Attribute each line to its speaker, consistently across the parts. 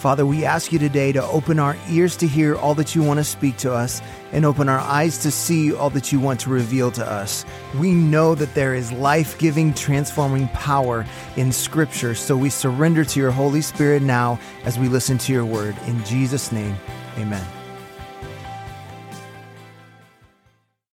Speaker 1: Father, we ask you today to open our ears to hear all that you want to speak to us and open our eyes to see all that you want to reveal to us. We know that there is life giving, transforming power in Scripture, so we surrender to your Holy Spirit now as we listen to your word. In Jesus' name, amen.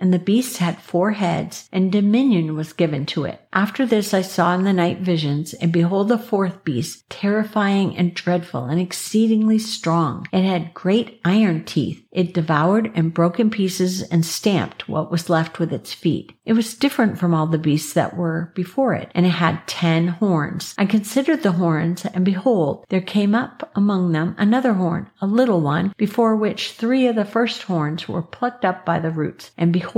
Speaker 2: And the beast had four heads, and dominion was given to it. After this I saw in the night visions, and behold, the fourth beast, terrifying and dreadful and exceedingly strong. It had great iron teeth. It devoured and broke in pieces and stamped what was left with its feet. It was different from all the beasts that were before it, and it had ten horns. I considered the horns, and behold, there came up among them another horn, a little one, before which three of the first horns were plucked up by the roots. And behold,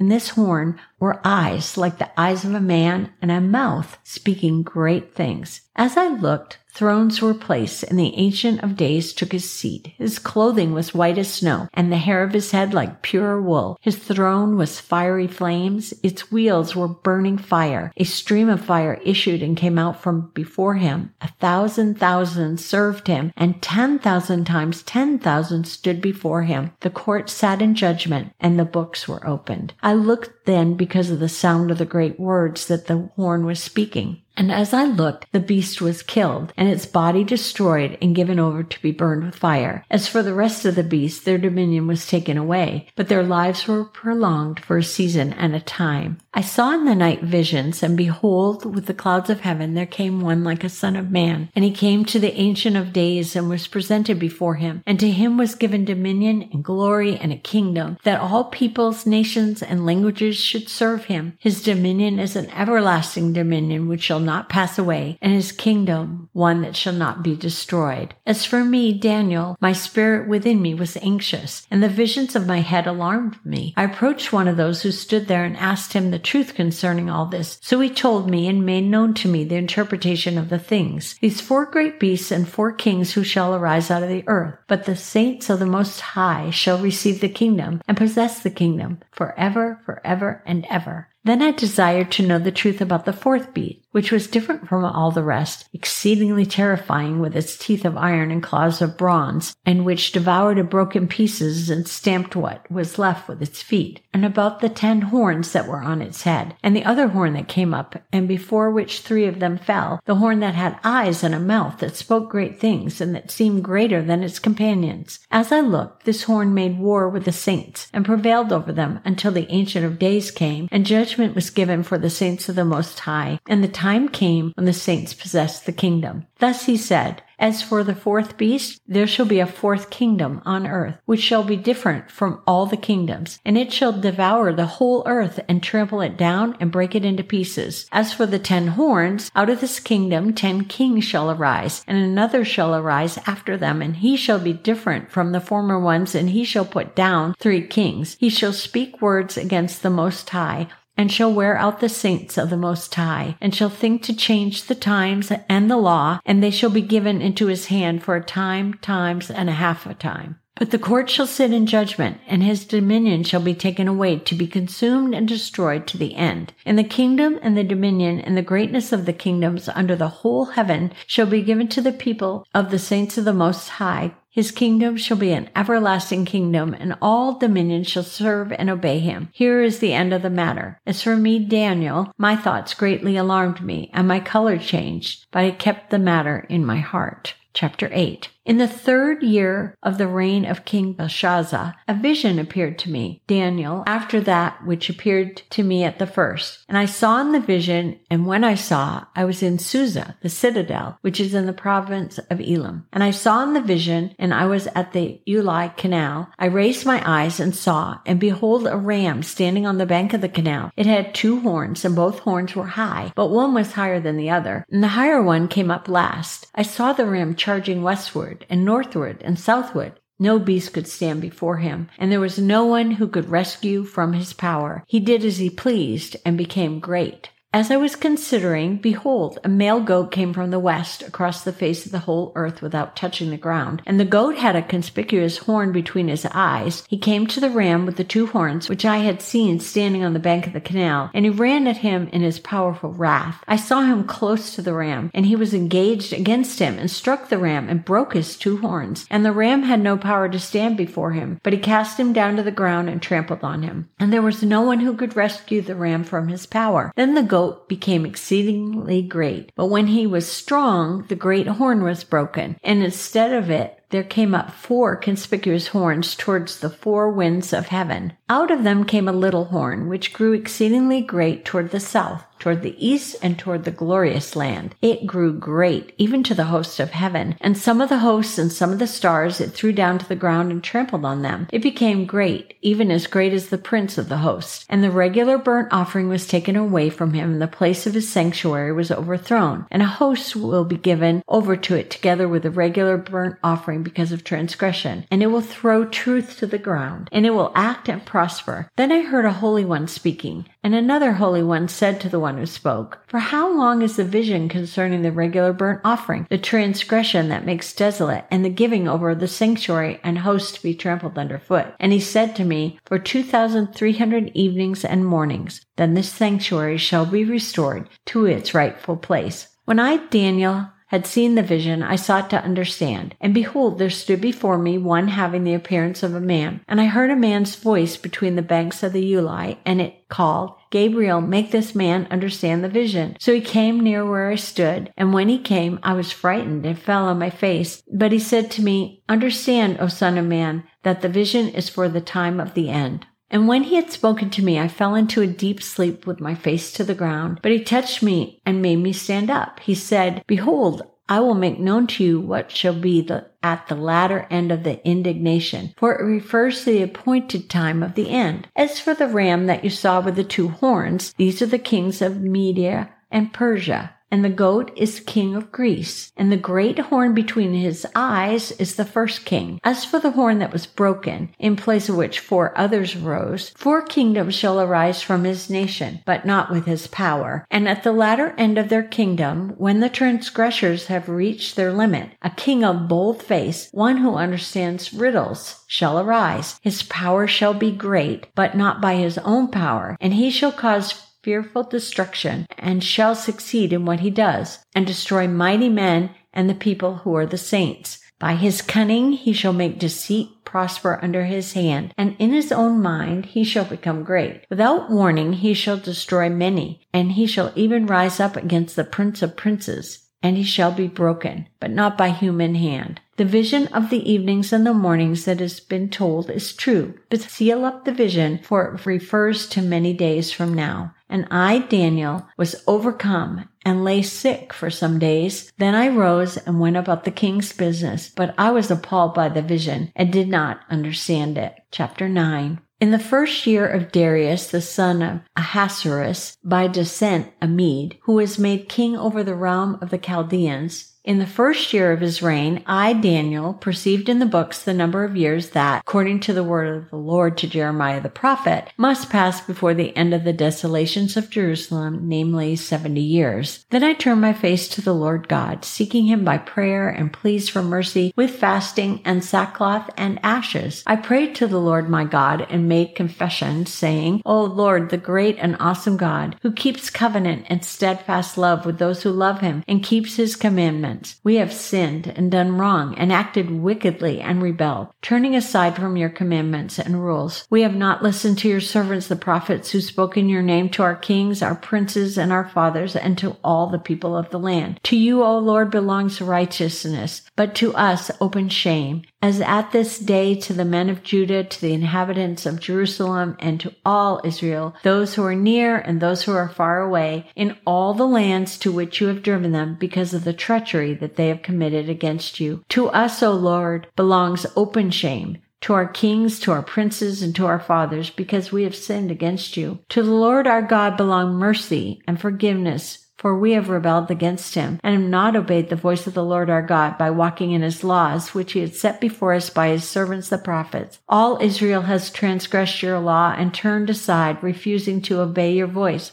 Speaker 2: in this horn were eyes like the eyes of a man, and a mouth speaking great things. As I looked, thrones were placed, and the Ancient of Days took his seat. His clothing was white as snow, and the hair of his head like pure wool. His throne was fiery flames, its wheels were burning fire. A stream of fire issued and came out from before him. A thousand thousand served him, and ten thousand times ten thousand stood before him. The court sat in judgment, and the books were opened. I looked then because of the sound of the great words that the horn was speaking. And as I looked, the beast was killed, and its body destroyed and given over to be burned with fire. As for the rest of the beasts, their dominion was taken away, but their lives were prolonged for a season and a time. I saw in the night visions, and behold, with the clouds of heaven there came one like a son of man. And he came to the Ancient of Days and was presented before him. And to him was given dominion and glory and a kingdom, that all peoples, nations, and languages should serve him. His dominion is an everlasting dominion which shall not pass away, and his kingdom one that shall not be destroyed. As for me, Daniel, my spirit within me was anxious, and the visions of my head alarmed me. I approached one of those who stood there and asked him the truth concerning all this. So he told me and made known to me the interpretation of the things. These four great beasts and four kings who shall arise out of the earth. But the saints of the Most High shall receive the kingdom and possess the kingdom forever, forever, and ever. Then I desired to know the truth about the fourth beast, which was different from all the rest, exceedingly terrifying with its teeth of iron and claws of bronze, and which devoured and broke in pieces and stamped what was left with its feet, and about the ten horns that were on its head, and the other horn that came up, and before which three of them fell, the horn that had eyes and a mouth that spoke great things, and that seemed greater than its companions. As I looked, this horn made war with the saints, and prevailed over them until the Ancient of Days came, and judged judgment was given for the saints of the Most High, and the time came when the saints possessed the kingdom. Thus he said, As for the fourth beast, there shall be a fourth kingdom on earth, which shall be different from all the kingdoms, and it shall devour the whole earth and trample it down and break it into pieces. As for the ten horns, out of this kingdom ten kings shall arise, and another shall arise after them, and he shall be different from the former ones, and he shall put down three kings. He shall speak words against the Most High, and shall wear out the saints of the Most High, and shall think to change the times and the law, and they shall be given into his hand for a time, times, and a half a time. But the court shall sit in judgment, and his dominion shall be taken away to be consumed and destroyed to the end. And the kingdom and the dominion and the greatness of the kingdoms under the whole heaven shall be given to the people of the saints of the Most High, His kingdom shall be an everlasting kingdom, and all dominions shall serve and obey him. Here is the end of the matter. As for me, Daniel, my thoughts greatly alarmed me, and my color changed, but I kept the matter in my heart. Chapter 8 in the third year of the reign of King Belshazzar, a vision appeared to me, Daniel, after that which appeared to me at the first. And I saw in the vision, and when I saw, I was in Susa, the citadel, which is in the province of Elam. And I saw in the vision, and I was at the Ulai canal. I raised my eyes and saw, and behold, a ram standing on the bank of the canal. It had two horns, and both horns were high, but one was higher than the other, and the higher one came up last. I saw the ram charging westward and northward and southward. No beast could stand before him, and there was no one who could rescue from his power. He did as he pleased and became great. As I was considering, behold, a male goat came from the west across the face of the whole earth without touching the ground. And the goat had a conspicuous horn between his eyes. He came to the ram with the two horns, which I had seen standing on the bank of the canal, and he ran at him in his powerful wrath. I saw him close to the ram, and he was engaged against him, and struck the ram, and broke his two horns. And the ram had no power to stand before him, but he cast him down to the ground and trampled on him. And there was no one who could rescue the ram from his power. Then the goat became exceedingly great. But when he was strong, the great horn was broken, and instead of it, there came up four conspicuous horns towards the four winds of heaven. Out of them came a little horn, which grew exceedingly great toward the south, toward the east, and toward the glorious land. It grew great, even to the hosts of heaven. And some of the hosts and some of the stars it threw down to the ground and trampled on them. It became great, even as great as the prince of the host. And the regular burnt offering was taken away from him, and the place of his sanctuary was overthrown. And a host will be given over to it together with the regular burnt offering because of transgression, and it will throw truth to the ground, and it will act and prosper. Then I heard a holy one speaking, and another holy one said to the one who spoke, For how long is the vision concerning the regular burnt offering, the transgression that makes desolate, and the giving over of the sanctuary and host to be trampled underfoot? And he said to me, For two thousand three hundred evenings and mornings, then this sanctuary shall be restored to its rightful place. When I, Daniel, had seen the vision, I sought to understand. And behold, there stood before me one having the appearance of a man. And I heard a man's voice between the banks of the Ulai, and it called, Gabriel, make this man understand the vision. So he came near where I stood, and when he came, I was frightened and fell on my face. But he said to me, Understand, O son of man, that the vision is for the time of the end. And when he had spoken to me, I fell into a deep sleep with my face to the ground. But he touched me and made me stand up. He said, Behold, I will make known to you what shall be the, at the latter end of the indignation, for it refers to the appointed time of the end. As for the ram that you saw with the two horns, these are the kings of Media and Persia and the goat is king of Greece, and the great horn between his eyes is the first king. As for the horn that was broken, in place of which four others rose, four kingdoms shall arise from his nation, but not with his power. And at the latter end of their kingdom, when the transgressors have reached their limit, a king of bold face, one who understands riddles, shall arise. His power shall be great, but not by his own power, and he shall cause fearful destruction and shall succeed in what he does and destroy mighty men and the people who are the saints. By his cunning he shall make deceit prosper under his hand, and in his own mind he shall become great. Without warning he shall destroy many, and he shall even rise up against the prince of princes and he shall be broken, but not by human hand. The vision of the evenings and the mornings that has been told is true, but seal up the vision, for it refers to many days from now. And I, Daniel, was overcome and lay sick for some days. Then I rose and went about the king's business, but I was appalled by the vision and did not understand it. Chapter 9. In the first year of Darius, the son of Ahasuerus, by descent a Mede, who was made king over the realm of the Chaldeans, in the first year of his reign, I, Daniel, perceived in the books the number of years that, according to the word of the Lord to Jeremiah the prophet, must pass before the end of the desolations of Jerusalem, namely seventy years. Then I turned my face to the Lord God, seeking him by prayer and pleas for mercy with fasting and sackcloth and ashes. I prayed to the Lord my God and made confession, saying, O Lord, the great and awesome God, who keeps covenant and steadfast love with those who love him and keeps his commandments, commandments. We have sinned and done wrong and acted wickedly and rebelled, turning aside from your commandments and rules. We have not listened to your servants, the prophets, who spoke in your name to our kings, our princes, and our fathers, and to all the people of the land. To you, O Lord, belongs righteousness, but to us open shame as at this day to the men of Judah, to the inhabitants of Jerusalem, and to all Israel, those who are near and those who are far away, in all the lands to which you have driven them, because of the treachery that they have committed against you. To us, O Lord, belongs open shame to our kings, to our princes, and to our fathers, because we have sinned against you. To the Lord our God belong mercy and forgiveness, for we have rebelled against him, and have not obeyed the voice of the Lord our God by walking in his laws, which he had set before us by his servants the prophets. All Israel has transgressed your law and turned aside, refusing to obey your voice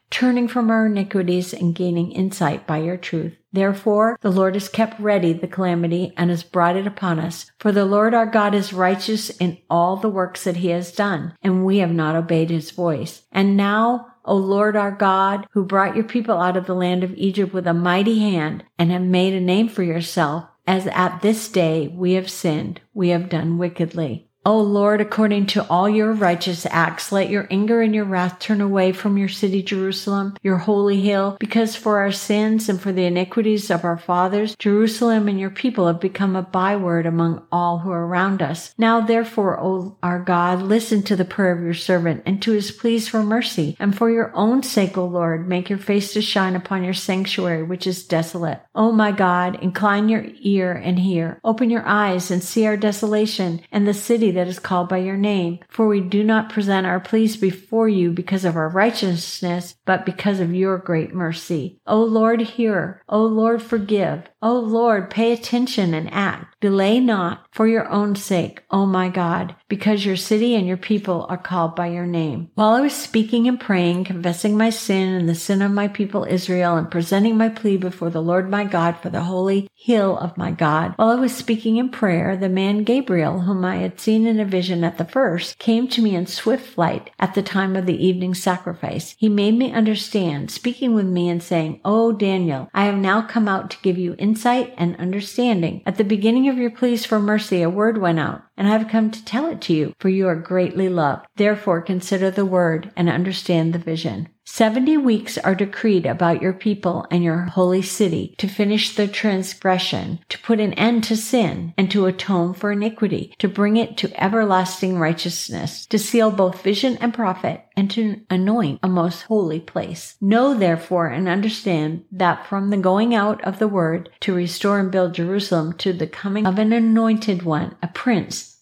Speaker 2: turning from our iniquities and gaining insight by your truth. Therefore, the Lord has kept ready the calamity and has brought it upon us. For the Lord our God is righteous in all the works that he has done, and we have not obeyed his voice. And now, O Lord our God, who brought your people out of the land of Egypt with a mighty hand and have made a name for yourself, as at this day we have sinned, we have done wickedly. O Lord, according to all your righteous acts, let your anger and your wrath turn away from your city Jerusalem, your holy hill, because for our sins and for the iniquities of our fathers, Jerusalem and your people have become a byword among all who are around us. Now therefore, O our God, listen to the prayer of your servant and to his pleas for mercy. And for your own sake, O Lord, make your face to shine upon your sanctuary, which is desolate. O my God, incline your ear and hear. Open your eyes and see our desolation and the that is called by your name. For we do not present our pleas before you because of our righteousness, but because of your great mercy. O Lord, hear. O Lord, forgive. O Lord, pay attention and act. Delay not for your own sake, O my God, because your city and your people are called by your name. While I was speaking and praying, confessing my sin and the sin of my people Israel, and presenting my plea before the Lord my God for the holy hill of my God, while I was speaking in prayer, the man Gabriel, whom I had seen in a vision at the first, came to me in swift flight at the time of the evening sacrifice. He made me understand, speaking with me and saying, O Daniel, I have now come out to give you insight and understanding. At the beginning of your pleas for mercy, a word went out, and I have come to tell it to you, for you are greatly loved. Therefore consider the word and understand the vision. Seventy weeks are decreed about your people and your holy city to finish the transgression, to put an end to sin, and to atone for iniquity, to bring it to everlasting righteousness, to seal both vision and prophet, and to anoint a most holy place. Know therefore and understand that from the going out of the word to restore and build Jerusalem to the coming of an anointed one, a prince,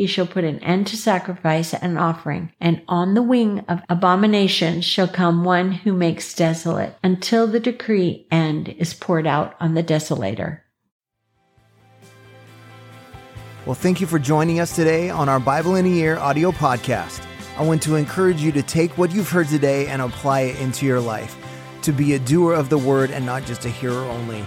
Speaker 2: he shall put an end to sacrifice and offering, and on the wing of abomination shall come one who makes desolate, until the decree end is poured out on the desolator.
Speaker 1: Well, thank you for joining us today on our Bible in a Year audio podcast. I want to encourage you to take what you've heard today and apply it into your life, to be a doer of the word and not just a hearer only.